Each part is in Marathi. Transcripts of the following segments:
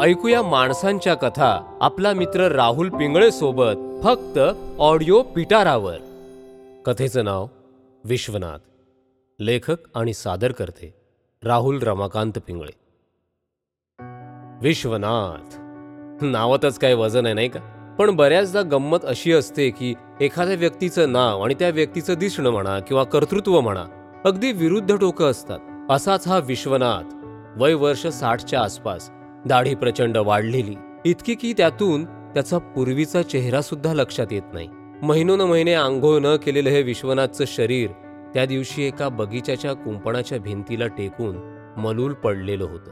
ऐकूया माणसांच्या कथा आपला मित्र राहुल पिंगळे सोबत फक्त ऑडिओ पिटारावर. कथेचं नाव विश्वनाथ. लेखक आणि सादर करते राहुल रमाकांत पिंगळे. विश्वनाथ. नावातच काय वजन आहे नाही का? पण बऱ्याचदा गंमत अशी असते की एखाद्या व्यक्तीचं नाव आणि त्या व्यक्तीचं दिसणं म्हणा किंवा कर्तृत्व म्हणा अगदी विरुद्ध टोकं असतात. असाच हा विश्वनाथ. वय वर्ष साठच्या आसपास. दाढी प्रचंड वाढलेली. इतकी की त्यातून त्याचा पूर्वीचा चेहरा सुद्धा लक्षात येत नाही. महिनोन महिने आंघोळ न केलेलं हे विश्वनाथचं शरीर त्या दिवशी एका बगीच्याच्या कुंपणाच्या भिंतीला टेकून मलूल पडलेलं होतं.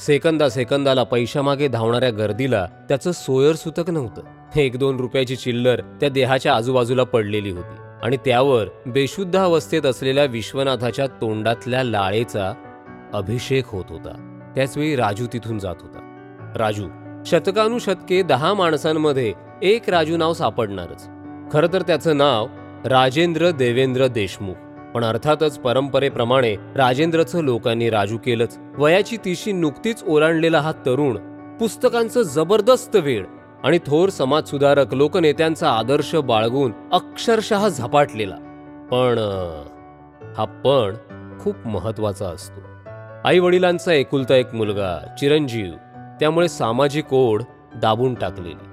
सेकंदा सेकंदाला पैशामागे धावणाऱ्या गर्दीला त्याचं सोयर सुतक नव्हतं. एक दोन रुपयाची चिल्लर त्या देहाच्या आजूबाजूला पडलेली होती आणि त्यावर बेशुद्ध अवस्थेत असलेल्या विश्वनाथाच्या तोंडातल्या लाळेचा अभिषेक होत होता. त्याचवेळी राजू तिथून जात होता. राजू शतकानुशतके दहा माणसांमध्ये एक राजू नाव सापडणारच. खरं तर त्याचं नाव राजेंद्र देवेंद्र देशमुख. पण अर्थातच परंपरेप्रमाणे राजेंद्रचं लोकांनी राजू केलंच. वयाची तिशी नुकतीच ओलांडलेला हा तरुण पुस्तकांचं जबरदस्त वेळ आणि थोर समाजसुधारक लोकनेत्यांचा आदर्श बाळगून अक्षरशः झपाटलेला. पण हा पण खूप महत्त्वाचा असतो. आई वडिलांचा एकुलता एक मुलगा चिरंजीव. त्यामुळे सामाजिक ओढ दाबून टाकलेली.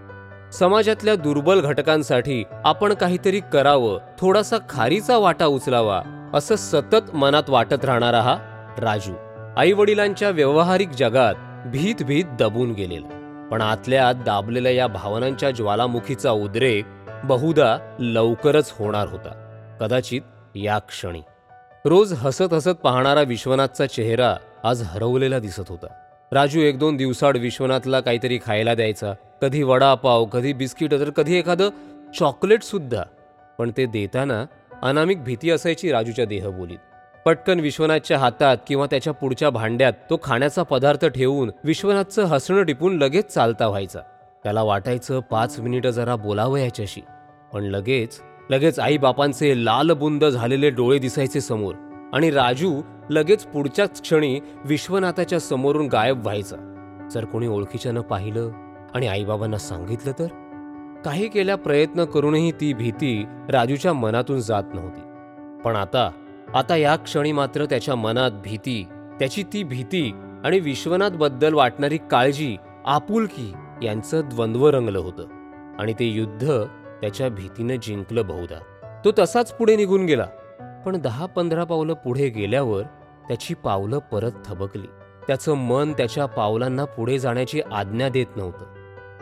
समाजातल्या दुर्बल घटकांसाठी आपण काहीतरी करावं थोडासा खारीचा वाटा उचलावा असं सतत मनात वाटत राहणारा हा राजू. आई वडिलांच्या व्यवहारिक जगात भीत भीत दबून गेलेला. पण आतल्या आत दाबलेल्या या भावनांच्या ज्वालामुखीचा उद्रेक बहुधा लवकरच होणार होता. कदाचित या क्षणी. रोज हसत हसत पाहणारा विश्वनाथचा चेहरा आज हरवलेला दिसत होता. राजू एक दोन दिवसाड विश्वनाथला काहीतरी खायला द्यायचा कधी वडापाव कधी बिस्किट तर कधी एखादं चॉकलेट सुद्धा. पण ते देताना अनामिक भीती असायची राजूच्या देहबोलीत. पटकन विश्वनाथच्या हातात किंवा त्याच्या पुढच्या भांड्यात तो खाण्याचा पदार्थ ठेवून विश्वनाथचं हसणं टिपून लगेच चालता व्हायचा. त्याला वाटायचं पाच मिनिटं जरा बोलावं याच्याशी. पण लगेच लगेच आई बापांचे लाल बुंद झालेले डोळे दिसायचे समोर आणि राजू लगेच पुढच्याच क्षणी विश्वनाथाच्या समोरून गायब व्हायचा. जर कोणी ओळखीच्यानं पाहिलं आणि आईबाबांना सांगितलं तर? काही केल्या प्रयत्न करूनही ती भीती राजूच्या मनातून जात नव्हती. पण आता आता या क्षणी मात्र त्याच्या मनात भीती त्याची ती भीती आणि विश्वनाथबद्दल वाटणारी काळजी आपुलकी यांचं द्वंद्व रंगलं होतं आणि ते युद्ध त्याच्या भीतीनं जिंकलं बहुधा. तो तसाच पुढे निघून गेला. पण दहा पंधरा पावलं पुढे गेल्यावर त्याची पावलं परत थबकली. त्याचं मन त्याच्या पावलांना पुढे जाण्याची आज्ञा देत नव्हतं.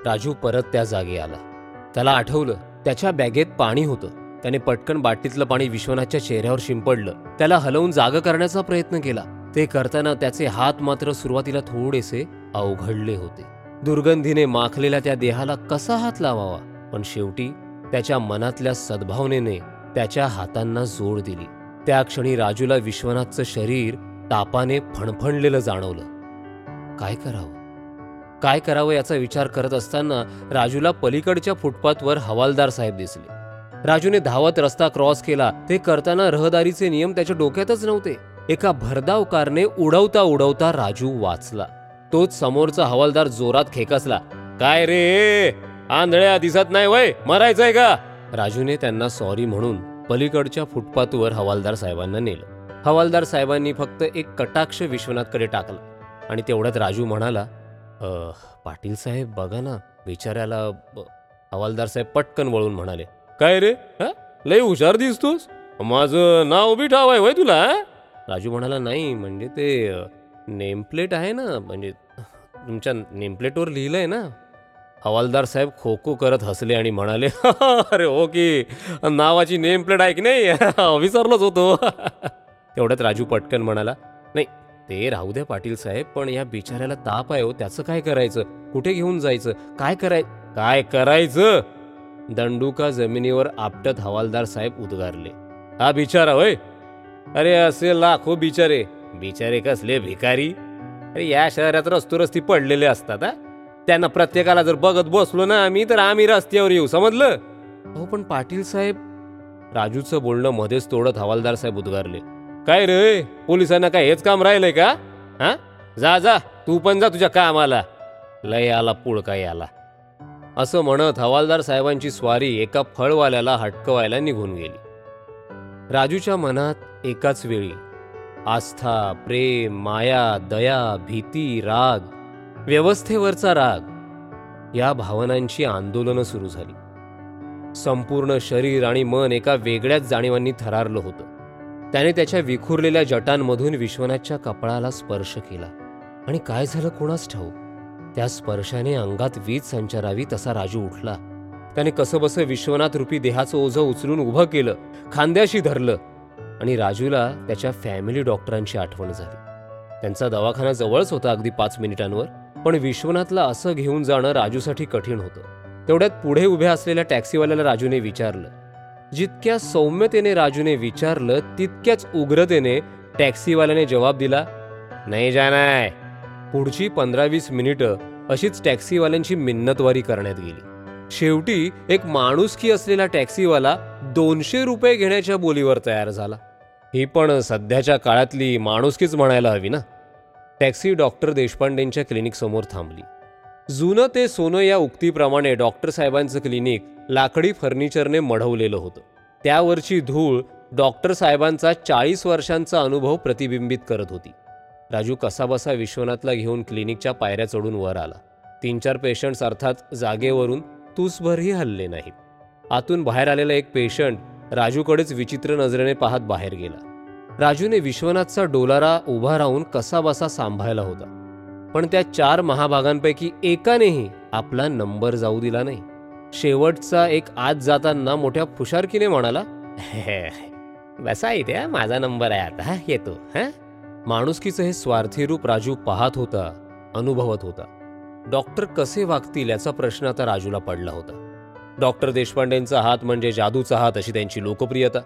राजू परत त्या जागी आला. त्याला आठवलं त्याच्या बॅगेत पाणी होतं. त्याने पटकन बाटलीतलं पाणी विश्वनाथच्या चेहऱ्यावर शिंपडलं. त्याला हलवून जाग करण्याचा प्रयत्न केला. ते करताना त्याचे हात मात्र सुरुवातीला थोडेसे अवघडले होते. दुर्गंधीने माखलेल्या त्या देहाला कसा हात लावावा? पण शेवटी त्याच्या मनातल्या सद्भावनेने त्याच्या हातांना जोड दिली. त्या क्षणी राजूला विश्वनाथचं शरीर तापाने फणफणलेलं जाणवलं. काय करावं? काय करावं याचा विचार करत असताना राजूला पलीकडच्या फुटपाथवर हवालदार साहेब दिसले. राजूने धावत रस्ता क्रॉस केला. ते करताना रहदारीचे नियम त्याच्या डोक्यातच नव्हते. एका भरधाव कारने उडवता उडवता राजू वाचला. तोच समोरचा हवालदार जोरात खेकसला काय रे? आंधळ्या दिसत नाही वय मरायचंय का? राजूने त्यांना सॉरी म्हणून पलीकडच्या फुटपाथवर हवालदार साहेबांना नेलं. हवालदार साहेबांनी फक्त एक कटाक्ष विश्वनाथकडे टाकला आणि तेवढ्यात राजू म्हणाला पाटील साहेब बघा ना बिचाऱ्याला हवालदार साहेब पटकन वळून म्हणाले. काय रे? हा? लय हुशार दिसतोस? माझं नाव बी ठाव आहे वय तुला राजू म्हणाला नाही म्हणजे ते नेमप्लेट आहे ना म्हणजे तुमच्या नेमप्लेटवर लिहिलंय ना. हवालदार साहेब खो खो करत हसले आणि म्हणाले अरे हो की नावाची नेम प्लेट आहे की नाही? विसरलोच होतो. तेवढ्यात राजू पटकन म्हणाला नाही ते राहू द्या पाटील साहेब पण या बिचाऱ्याला ताप आहे हो त्याचं काय करायचं? कुठे घेऊन जायचं? काय कराय काय करायचं? दंडुका जमिनीवर आपटत हवालदार साहेब उद्गारले हा बिचारा होय? अरे असे लाखो बिचारे बिचारे कसले भिकारी? अरे या शहरात रस्तोरस्ती पडलेले असतात हा? त्यांना प्रत्येकाला जर बघत बसलो ना आम्ही तर आम्ही रस्त्यावर येऊ. समजलं? हो पण पाटील साहेब राजूचं बोलणं मध्येच तोडत हवालदार साहेब उद्गारले. काय रे? पोलिसांना काय हेच काम राहिलंय का? हा? जा जा. तू पण जा तुझ्या कामाला. लय आला पुळका याला. असं म्हणत हवालदार साहेबांची स्वारी एका फळवाल्याला हटकवायला निघून गेली. राजूच्या मनात एकाच वेळी आस्था प्रेम माया दया भीती राग व्यवस्थेवरचा राग. या भावनांची आंदोलनं सुरू झाली. संपूर्ण शरीर आणि मन एका वेगळ्याच जाणीवांनी थरारलं होतं. त्याने त्याच्या विखुरलेल्या जटांमधून विश्वनाथच्या कपाळाला स्पर्श केला. आणि काय झालं कोणास ठाऊक? त्या स्पर्शाने अंगात वीज संचारावी तसा राजू उठला. त्याने कसंबसं विश्वनाथ रूपी देहाचं ओझं उचलून उभं केलं. खांद्याशी धरलं. आणि राजूला त्याच्या फॅमिली डॉक्टरांची आठवण झाली. त्यांचा दवाखाना जवळच होता अगदी पाच मिनिटांवर. पण विश्वनाथला असं घेऊन जाणं राजूसाठी कठीण होतं. तेवढ्यात पुढे उभ्या असलेल्या टॅक्सीवाल्याला राजूने विचारलं. जितक्या सौम्यतेने राजूने विचारलं तितक्याच उग्रतेने टॅक्सीवाल्याने जवाब दिला नाही जाणार. पुढची पंधरा वीस मिनिटं अशीच टॅक्सीवाल्यांची मिन्नतवारी करण्यात गेली. शेवटी एक माणुसकी असलेला टॅक्सीवाला दोनशे रुपये घेण्याच्या बोलीवर तयार झाला. ही पण सध्याच्या काळातली माणुसकीच म्हणायला हवी ना? टॅक्सी डॉक्टर देशपांडेंच्या क्लिनिकसमोर थांबली. जुनं ते सोनं या उक्तीप्रमाणे डॉक्टर साहेबांचं क्लिनिक लाकडी फर्निचरने मढवलेलं होतं. त्यावरची धूळ डॉक्टर साहेबांचा चाळीस वर्षांचा अनुभव प्रतिबिंबित करत होती. राजू कसाबसा विश्वनाथला घेऊन क्लिनिकच्या पायऱ्या चढून वर आला. तीन चार पेशंट्स अर्थात जागेवरून तूसभरही हल्ले नाहीत. आतून बाहेर आलेला एक पेशंट राजूकडेच विचित्र नजरेने पाहत बाहेर गेला. राजूने विश्वनाथचा डोलारा उभा राहून कसाबसा सांभाळला होता. पण त्या चार महाभागांपैकी एकानेही आपला नंबर जाऊ दिला नाही. शेवटचा एक आत जाताना मोठ्या फुशारकीने म्हणाला बसा इथे माझा नंबर आहे आता येतो हा. माणुसकीचं हे स्वार्थी रूप राजू पाहत होता अनुभवत होता. डॉक्टर कसे वागतील याचा प्रश्न आता राजूला पडला होता. डॉक्टर देशपांडेंचा हात म्हणजे जादूचा हात अशी त्यांची लोकप्रियता.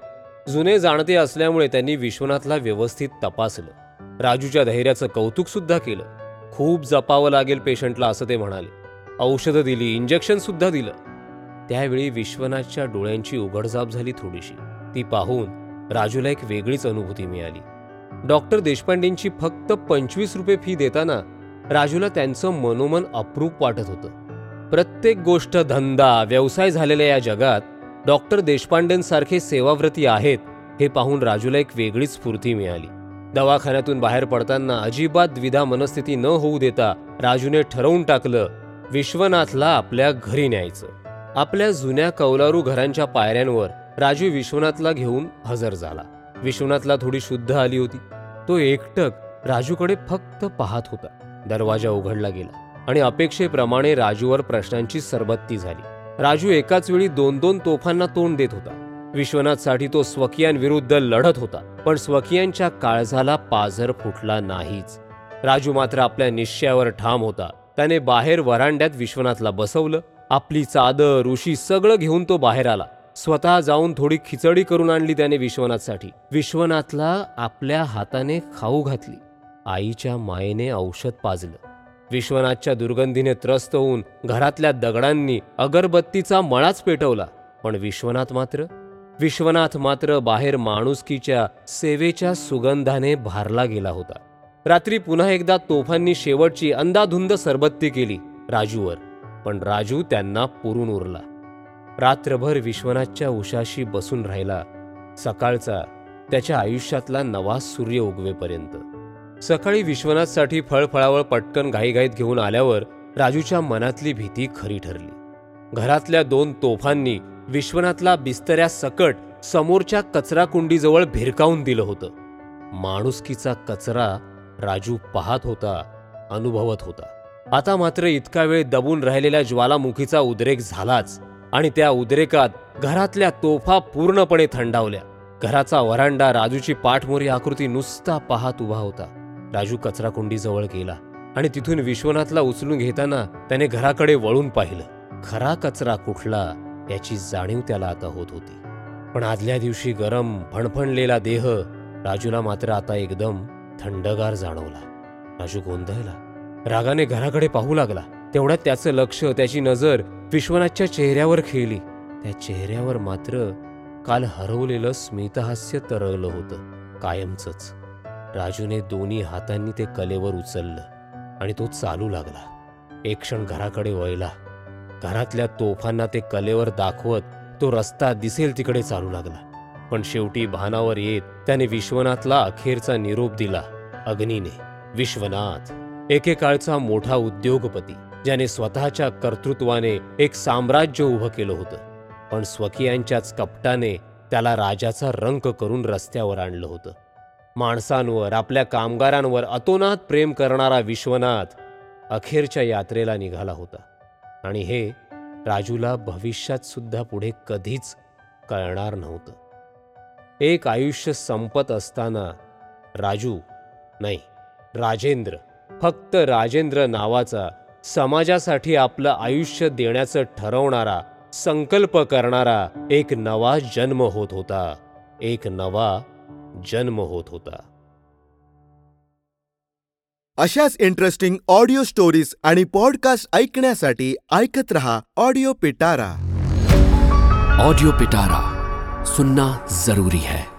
जुने जाणते असल्यामुळे त्यांनी विश्वनाथला व्यवस्थित तपासलं. राजूच्या धैर्याचं कौतुकसुद्धा केलं. खूप जपावं लागेल पेशंटला असं ते म्हणाले. औषधं दिली इंजेक्शनसुद्धा दिलं. त्यावेळी विश्वनाथच्या डोळ्यांची उघडझाप झाली थोडीशी. ती पाहून राजूला एक वेगळीच अनुभूती मिळाली. डॉक्टर देशपांडेंची फक्त पंचवीस रुपये फी देताना राजूला त्यांचं मनोमन अप्रूप वाटत होतं. प्रत्येक गोष्ट धंदा व्यवसाय झालेल्या या जगात डॉक्टर देशपांडेंसारखे सेवाव्रती आहेत हे पाहून राजूला एक वेगळीच स्फूर्ती मिळाली. दवाखान्यातून बाहेर पडताना अजिबात द्विधा मनस्थिती न होऊ देता राजूने ठरवून टाकलं विश्वनाथला आपल्या घरी न्यायचं. आपल्या जुन्या कौलारू घरांच्या पायऱ्यांवर राजू विश्वनाथला घेऊन हजर झाला. विश्वनाथला थोडी शुद्ध आली होती. तो एकटक राजूकडे फक्त पाहत होता. दरवाजा उघडला गेला आणि अपेक्षेप्रमाणे राजूवर प्रश्नांची सरबत्ती झाली. राजू एकाच वेळी दोन दोन तोफांना तोंड देत होता. विश्वनाथसाठी तो स्वकीयांविरुद्ध लढत होता पण स्वकीयांच्या काळजाला पाझर फुटला नाहीच. राजू मात्र आपल्या निश्चयावर ठाम होता. त्याने बाहेर वरांड्यात विश्वनाथला बसवलं. आपली चादर ऋषी सगळं घेऊन तो बाहेर आला. स्वतः जाऊन थोडी खिचडी करून आणली त्याने विश्वनाथसाठी. विश्वनाथला आपल्या हाताने खाऊ घातली. आईच्या मायेने औषध पाजलं. विश्वनाथच्या दुर्गंधीने त्रस्त होऊन घरातल्या दगडांनी अगरबत्तीचा मळाच पेटवला. पण विश्वनाथ मात्र? विश्वनाथ मात्र बाहेर माणुसकीच्या सेवेच्या सुगंधाने भारला गेला होता. रात्री पुन्हा एकदा तोफांनी शेवटची अंदाधुंद सरबत्ती केली राजूवर. पण राजू त्यांना पुरून उरला. रात्रभर विश्वनाथच्या उशाशी बसून राहिला. सकाळचा त्याच्या आयुष्यातला नवा सूर्य उगवेपर्यंत. सकाळी विश्वनाथसाठी फळफळावळ पटकन घाईघाईत घेऊन आल्यावर राजूच्या मनातली भीती खरी ठरली. घरातल्या दोन तोफांनी विश्वनाथला बिस्तऱ्या सकट समोरच्या कचराकुंडीजवळ भिरकावून दिलं होतं. माणुसकीचा कचरा राजू पाहत होता अनुभवत होता. आता मात्र इतका वेळ दबून राहिलेल्या ज्वालामुखीचा उद्रेक झालाच आणि त्या उद्रेकात घरातल्या तोफा पूर्णपणे थंडावल्या. घराचा वरांडा राजूची पाठमोरी आकृती नुसता पाहत उभा होता. राजू कचराकुंडीजवळ गेला आणि तिथून विश्वनाथला उचलून घेताना त्याने घराकडे वळून पाहिलं. खरा कचरा कुठला याची जाणीव त्याला आता होत होती. पण आदल्या दिवशी गरम फणफणलेला देह राजूला मात्र आता एकदम थंडगार जाणवला. राजू गोंधळला. रागाने घराकडे पाहू लागला. तेवढ्यात त्याचं लक्ष त्याची नजर विश्वनाथच्या चेहऱ्यावर खेळली. त्या चेहऱ्यावर मात्र काल हरवलेलं स्मितहास्य तरळलं होतं. कायमचंच. राजूने दोन्ही हातांनी ते कलेवर उचललं आणि तो चालू लागला. एक क्षण घराकडे वळला. घरातल्या तोफांना ते कलेवर दाखवत तो रस्ता दिसेल तिकडे चालू लागला. पण शेवटी भानावर येत त्याने विश्वनाथला अखेरचा निरोप दिला अग्नीने. विश्वनाथ एकेकाळचा मोठा उद्योगपती ज्याने स्वतःच्या कर्तृत्वाने एक साम्राज्य उभं केलं होतं. पण स्वकीयांच्याच कपटाने त्याला राजाचा रंक करून रस्त्यावर आणलं होतं. माणसांवर आपल्या कामगारांवर अतोनात प्रेम करणारा विश्वनाथ अखेरच्या यात्रेला निघाला होता. आणि हे राजूला भविष्यात सुद्धा पुढे कधीच कळणार नव्हतं. एक आयुष्य संपत असताना राजू नाही राजेंद्र फक्त राजेंद्र नावाचा समाजासाठी आपलं आयुष्य देण्याचं ठरवणारा संकल्प करणारा एक नवा जन्म होत होता. एक नवा जन्म होत होता. अशाच इंटरेस्टिंग ऑडिओ स्टोरीज आणि पॉडकास्ट ऐकण्यासाठी ऐकत रहा ऑडिओ पिटारा ऑडियो पिटारा सुनना जरूरी है.